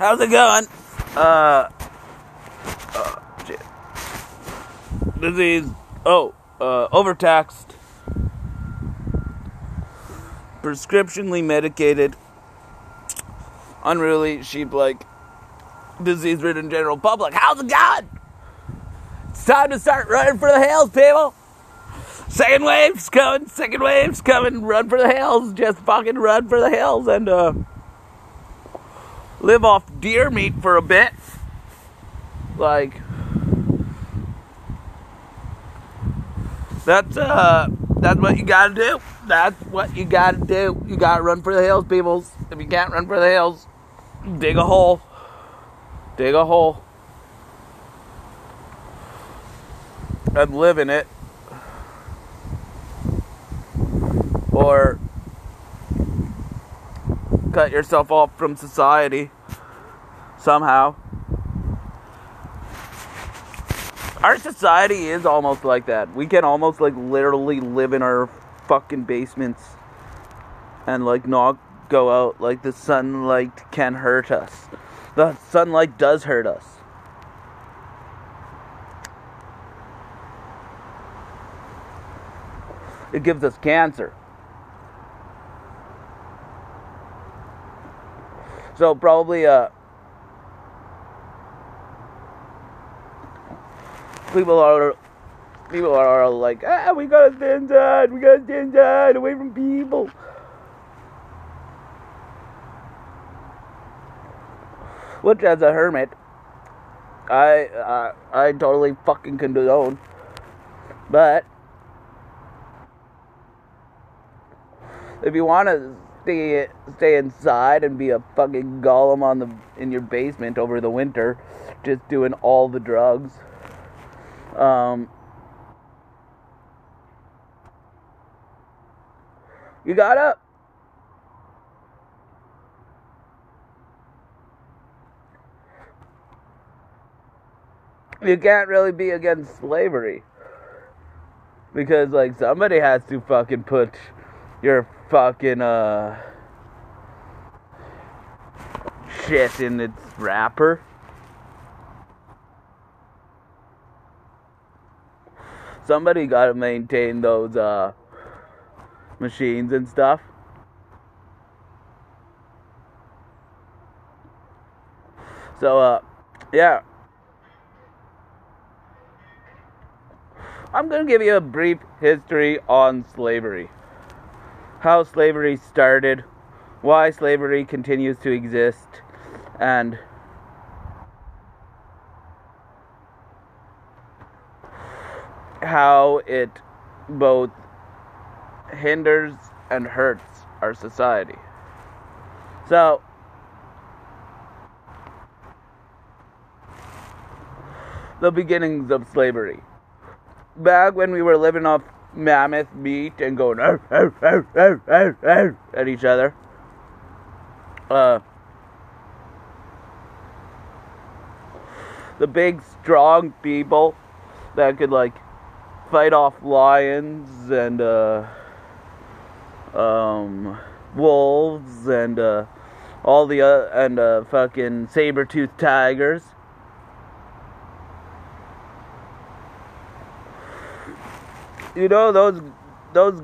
How's it going? Uh, uh shit. Disease. Oh, uh, overtaxed. Prescriptionally medicated. Unruly sheep like disease ridden general public. How's it going? It's time to start running for the hills, people. Second wave's coming, second wave's coming. Run for the hills. Just fucking run for the hills and, uh, live off deer meat for a bit. Like, that's, uh, that's what you gotta do. That's what you gotta do. You gotta run for the hills, peoples. If you can't run for the hills, dig a hole. Dig a hole. And live in it. Or cut yourself off from society somehow. Our society is almost like that. We can almost like literally live in our fucking basements and like not go out. Like the sunlight can hurt us. The sunlight does hurt us. It gives us cancer. So probably uh people are people are like, ah, we gotta stay inside, we gotta stay inside, away from people. Which, as a hermit, I uh, I totally fucking condone. But if you want to stay stay inside and be a fucking golem on the in your basement over the winter, just doing all the drugs. Um, you got up. You can't really be against slavery. Because, like, somebody has to fucking put your fucking uh shit in its wrapper. Somebody got to maintain those uh machines and stuff. So uh yeah. I'm going to give you a brief history on slavery how slavery started, why slavery continues to exist, and how it both hinders and hurts our society. So, the beginnings of slavery. Back when we were living off mammoth meat and going arr, arr, arr, at each other. Uh, the big, strong people that could like fight off lions and uh, um, wolves and uh, all the uh, and uh, fucking saber-toothed tigers. You know those those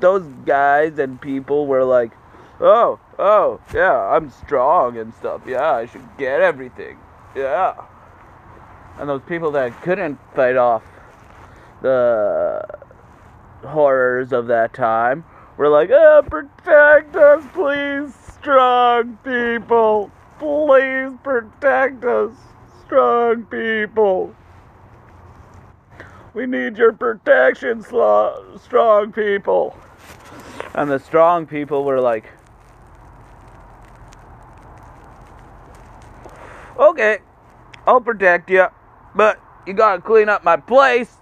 those guys and people were like, oh, oh, yeah, I'm strong and stuff. Yeah, I should get everything. Yeah. And those people that couldn't fight off the horrors of that time were like, oh, protect us, please, strong people. Please protect us, strong people. We need your protection, strong people. And the strong people were like, okay, I'll protect you, but you gotta clean up my place.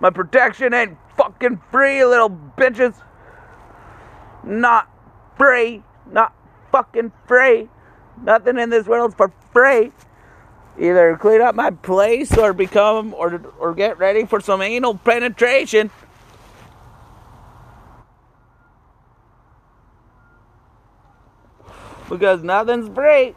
My protection ain't fucking free, little bitches. Not free. Not fucking free. Nothing in this world's for free either clean up my place or become or or get ready for some anal penetration. Because nothing's free.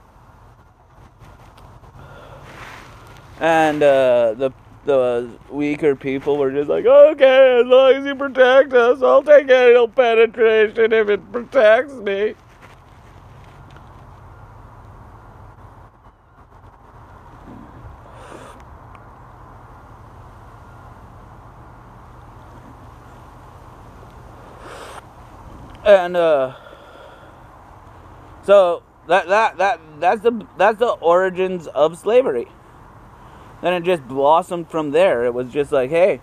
and uh, the the weaker people were just like, okay, as long as you protect us, I'll take anal penetration if it protects me. And uh so that that that that's the that's the origins of slavery. Then it just blossomed from there. It was just like, hey,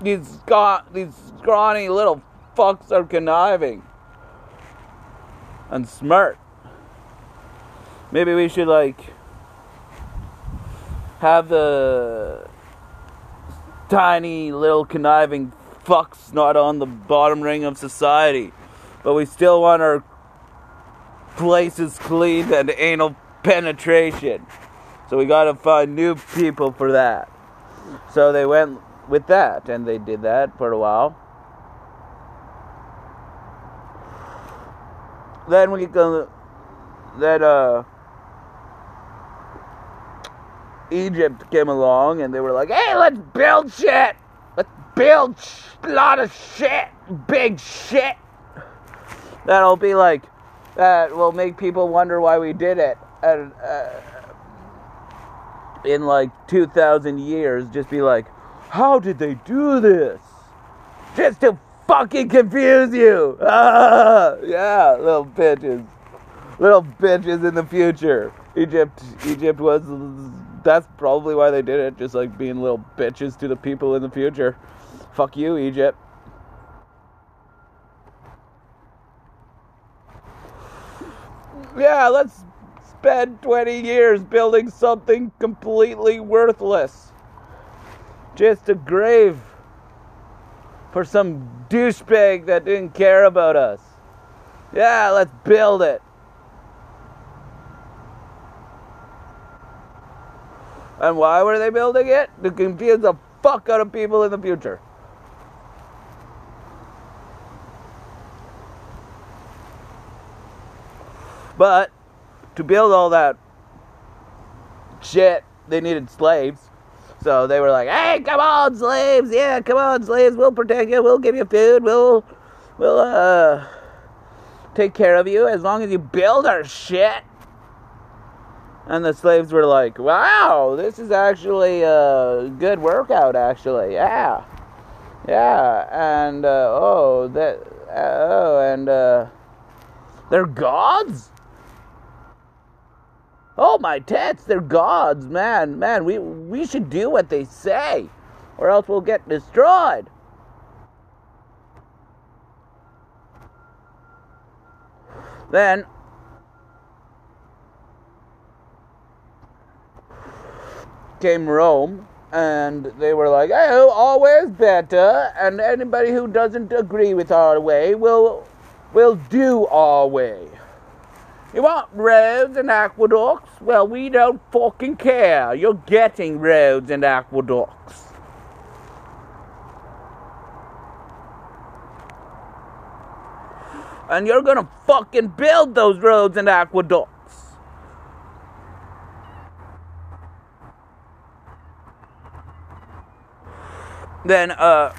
these got these scrawny little fucks are conniving and smart. Maybe we should like have the tiny little conniving fucks not on the bottom ring of society, but we still want our places cleaned and anal penetration. So we gotta find new people for that. So they went with that, and they did that for a while. Then we go. Then uh, Egypt came along, and they were like, "Hey, let's build shit. Let's build a lot of shit, big shit. That'll be like that will make people wonder why we did it." And uh, in like 2,000 years, just be like, how did they do this? Just to fucking confuse you. Ah, yeah, little bitches. Little bitches in the future. Egypt, Egypt was. That's probably why they did it. Just like being little bitches to the people in the future. Fuck you, Egypt. Yeah, let's spend 20 years building something completely worthless just a grave for some douchebag that didn't care about us. Yeah, let's build it. And why were they building it? To confuse the fuck out of people in the future. But to build all that shit, they needed slaves. So they were like, "Hey, come on, slaves! Yeah, come on, slaves! We'll protect you. We'll give you food. We'll, we'll uh, take care of you as long as you build our shit." And the slaves were like, "Wow, this is actually a good workout. Actually, yeah, yeah." And uh, oh, that oh, and uh, they're gods. Oh my tits, they're gods, man, man. We we should do what they say, or else we'll get destroyed. Then came Rome, and they were like, "Oh, always better." And anybody who doesn't agree with our way will will do our way. You want roads and aqueducts? Well, we don't fucking care. You're getting roads and aqueducts. And you're gonna fucking build those roads and aqueducts. Then, uh,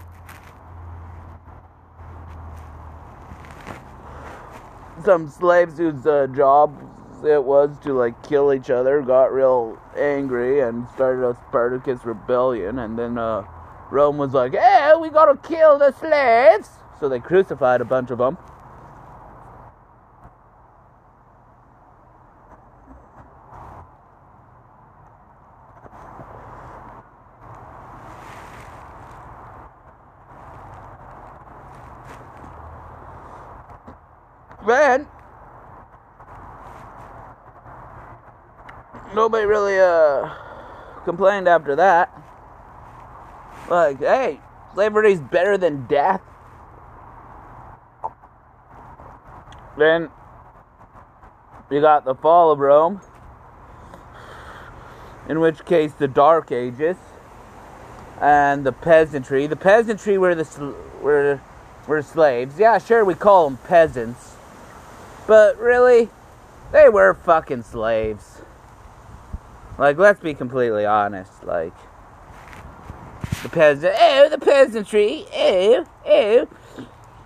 some slaves whose uh, job it was to like kill each other got real angry and started a Spartacus rebellion. And then uh, Rome was like, "Hey, we gotta kill the slaves!" So they crucified a bunch of them. Then nobody really uh complained after that. Like, hey, slavery's better than death. Then you got the fall of Rome, in which case the Dark Ages and the peasantry. The peasantry were the were were slaves. Yeah, sure, we call them peasants. But really, they were fucking slaves. Like, let's be completely honest. Like, the peasant, oh, the peasantry, oh, oh,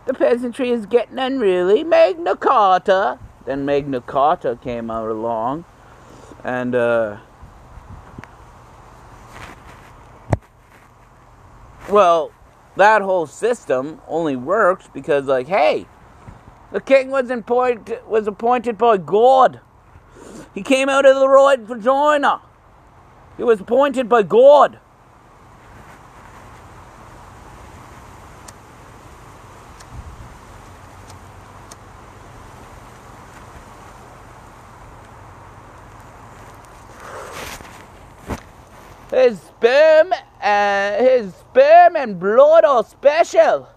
the peasantry is getting unruly. Magna Carta. Then Magna Carta came out along, and uh, well, that whole system only works because, like, hey, the king was appointed was appointed by God. He came out of the right vagina. He was appointed by God. His sperm, uh, his sperm and blood are special.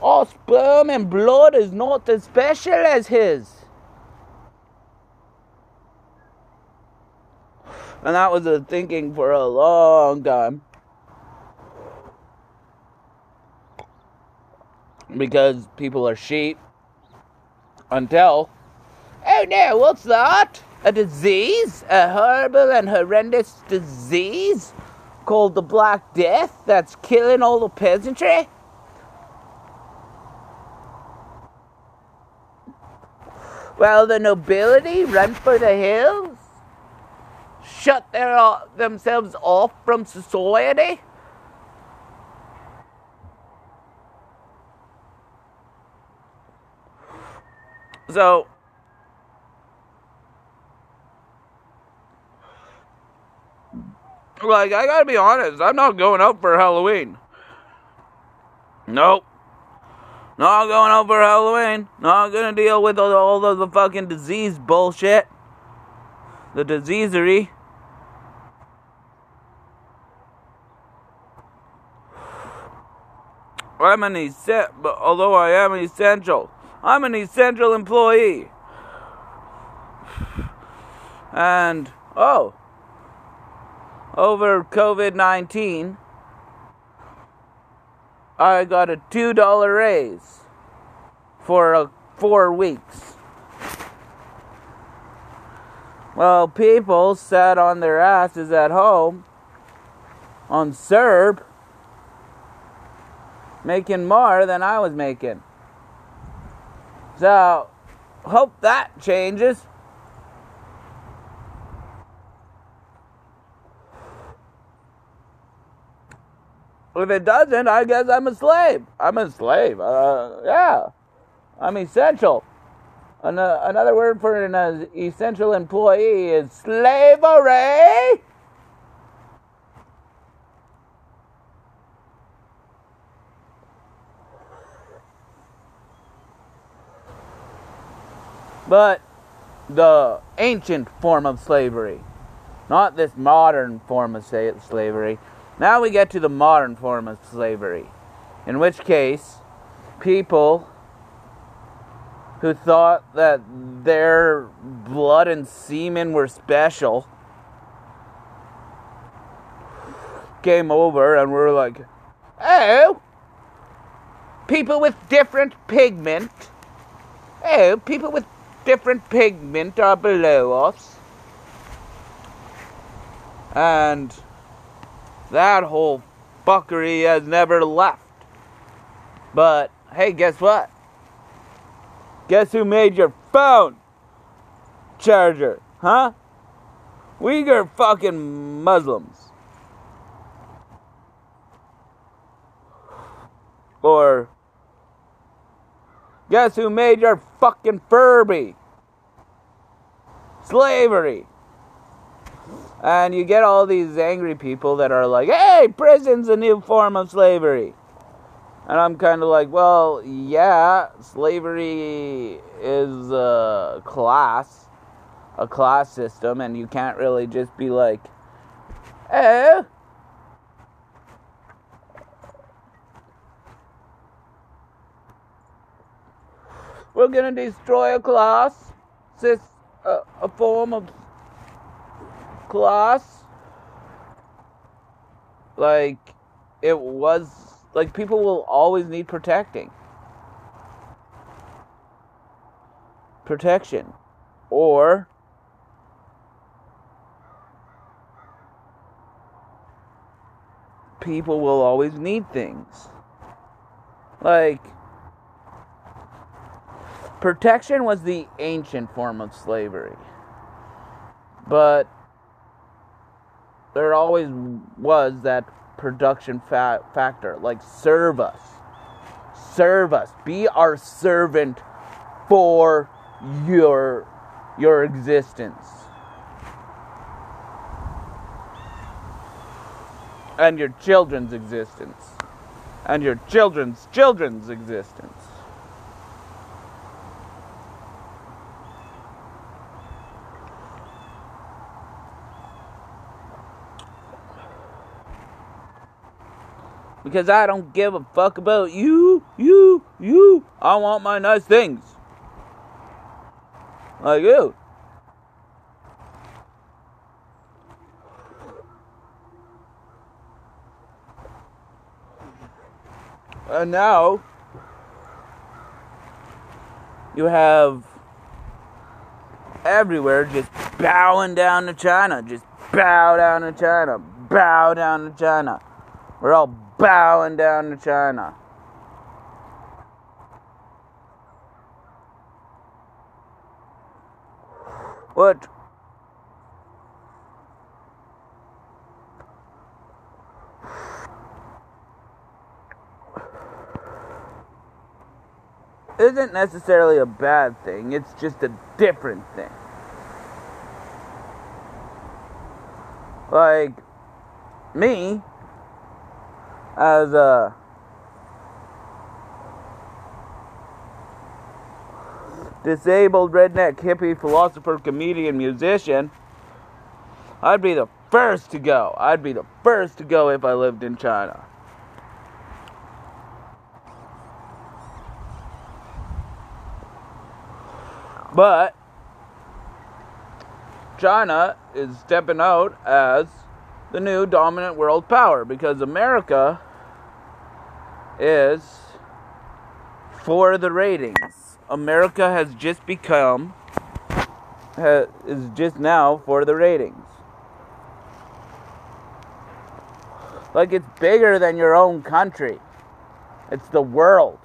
Our sperm and blood is not as special as his. And that was the thinking for a long time. Because people are sheep. Until. Oh no, what's that? A disease? A horrible and horrendous disease? Called the Black Death that's killing all the peasantry? Well, the nobility run for the hills? Shut their, uh, themselves off from society? So, like, I gotta be honest, I'm not going out for Halloween. Nope. Not going out for Halloween. Not gonna deal with all, of the fucking disease bullshit. The diseasery. I'm an essential, but although I am essential, I'm an essential employee. And oh, over COVID 19, I got a $2 raise for uh, four weeks. Well, people sat on their asses at home on CERB making more than I was making. So, hope that changes. If it doesn't, I guess I'm a slave. I'm a slave. Uh, yeah. I'm essential. An- another word for an essential employee is slavery. But the ancient form of slavery, not this modern form of slavery. Now we get to the modern form of slavery, in which case, people who thought that their blood and semen were special came over and were like, oh, people with different pigment, oh, people with different pigment are below us. And that whole fuckery has never left. But hey, guess what? Guess who made your phone charger? Huh? Uyghur fucking Muslims. Or guess who made your fucking Furby? Slavery. And you get all these angry people that are like, hey, prison's a new form of slavery. And I'm kind of like, well, yeah, slavery is a class, a class system, and you can't really just be like, oh, we're gonna destroy a class, sis, a, a form of class like it was like people will always need protecting. Protection. Or people will always need things. Like protection was the ancient form of slavery. But there always was that production fa- factor. Like, serve us. Serve us. Be our servant for your your existence. And your children's existence. And your children's children's existence. Because I don't give a fuck about you, you, you. I want my nice things. Like you. And now you have everywhere just bowing down to China. Just bow down to China. Bow down to China. We're all bowing down to China. What? Isn't necessarily a bad thing, it's just a different thing. Like, me, as a disabled redneck hippie philosopher comedian musician i'd be the first to go. I'd be the first to go if i lived in china. But china is stepping out as the new dominant world power because America is for the ratings. America has just become is just now for the ratings. Like it's bigger than your own country. It's the world.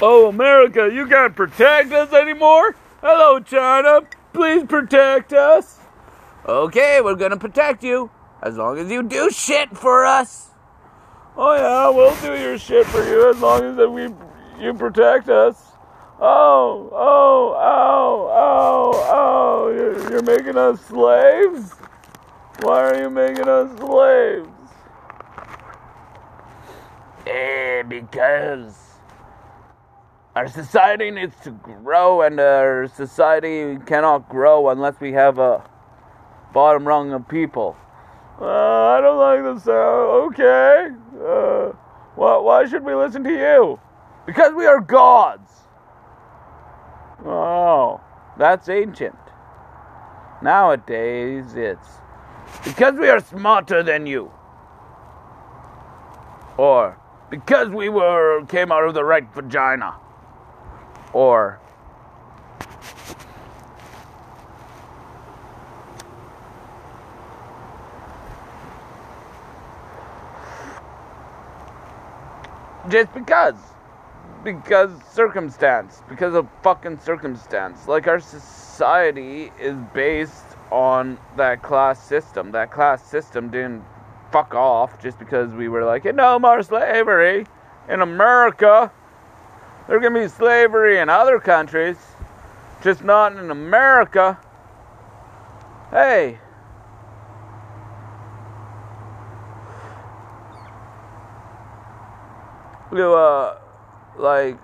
Oh, America, you can't protect us anymore? Hello, China. Please protect us. Okay, we're gonna protect you. As long as you do shit for us. Oh yeah, we'll do your shit for you as long as we you protect us. Oh, oh, oh, oh, oh, you're, you're making us slaves? Why are you making us slaves? Eh, because our society needs to grow, and our society cannot grow unless we have a bottom rung of people. Uh, I don't like the sound. Okay. Uh, why, why should we listen to you? Because we are gods. Oh, that's ancient. Nowadays, it's because we are smarter than you. Or because we were came out of the right vagina or just because because circumstance because of fucking circumstance. Like our society is based on that class system. That class system didn't fuck off just because we were like no more slavery in america there can be slavery in other countries, just not in America. Hey. You, uh, like,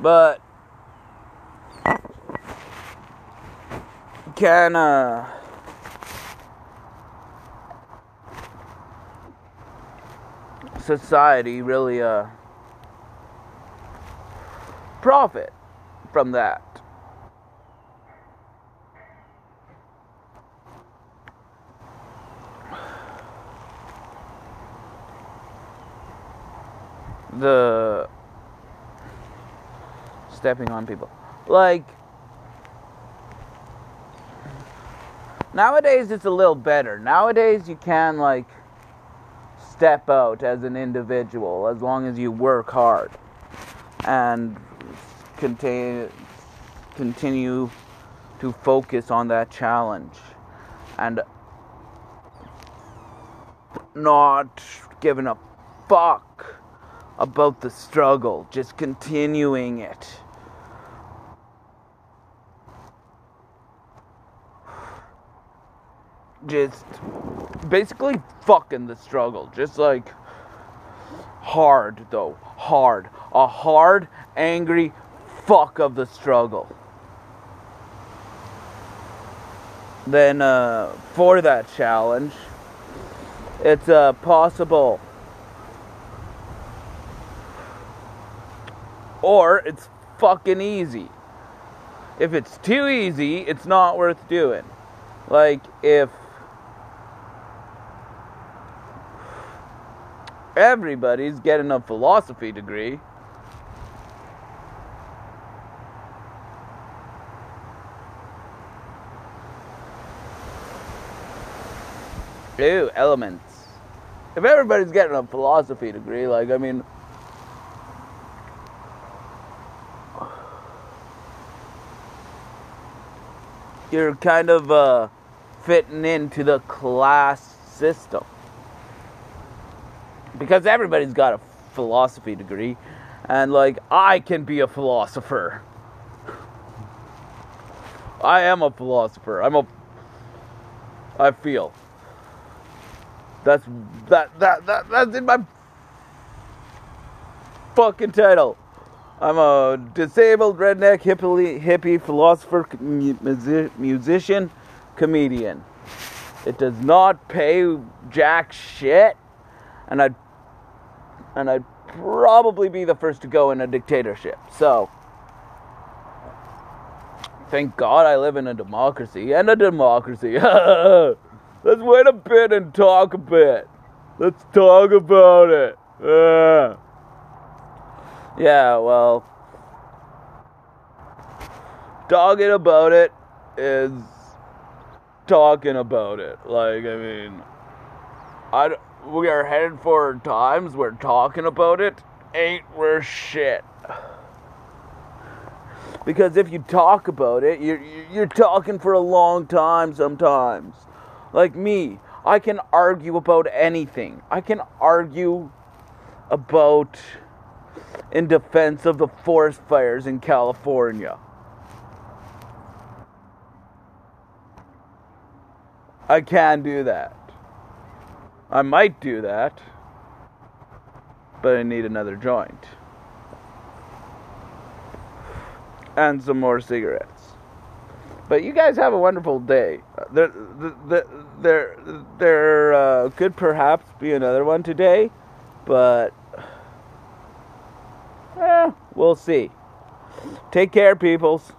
but can, uh, society really uh profit from that. The stepping on people. Like, nowadays it's a little better. Nowadays you can, like, step out as an individual as long as you work hard and continue continue to focus on that challenge and not giving a fuck about the struggle, just continuing it. Just basically fucking the struggle. Just like hard, though. Hard. A hard, angry fuck of the struggle. Then, uh, for that challenge, it's uh, possible. Or it's fucking easy. If it's too easy, it's not worth doing. Like, if everybody's getting a philosophy degree, Ew, elements. If everybody's getting a philosophy degree, like, I mean, you're kind of uh, fitting into the class system. Because everybody's got a philosophy degree, and like, I can be a philosopher. I am a philosopher. I'm a. I feel. That's that that that that's in my fucking title. I'm a disabled redneck hippie hippie philosopher, musician, comedian. It does not pay jack shit, and I'd and I'd probably be the first to go in a dictatorship. So. Thank God I live in a democracy and a democracy. Let's wait a bit and talk a bit. Let's talk about it. Uh. Yeah, well, talking about it is talking about it. Like, I mean, I we are headed for times where talking about it ain't worth shit. Because if you talk about it, you're you're talking for a long time sometimes. Like me, I can argue about anything. I can argue about in defense of the forest fires in California. I can do that. I might do that, but I need another joint. And some more cigarettes. But you guys have a wonderful day. There, there, there, there uh, could perhaps be another one today, but eh, we'll see. Take care, peoples.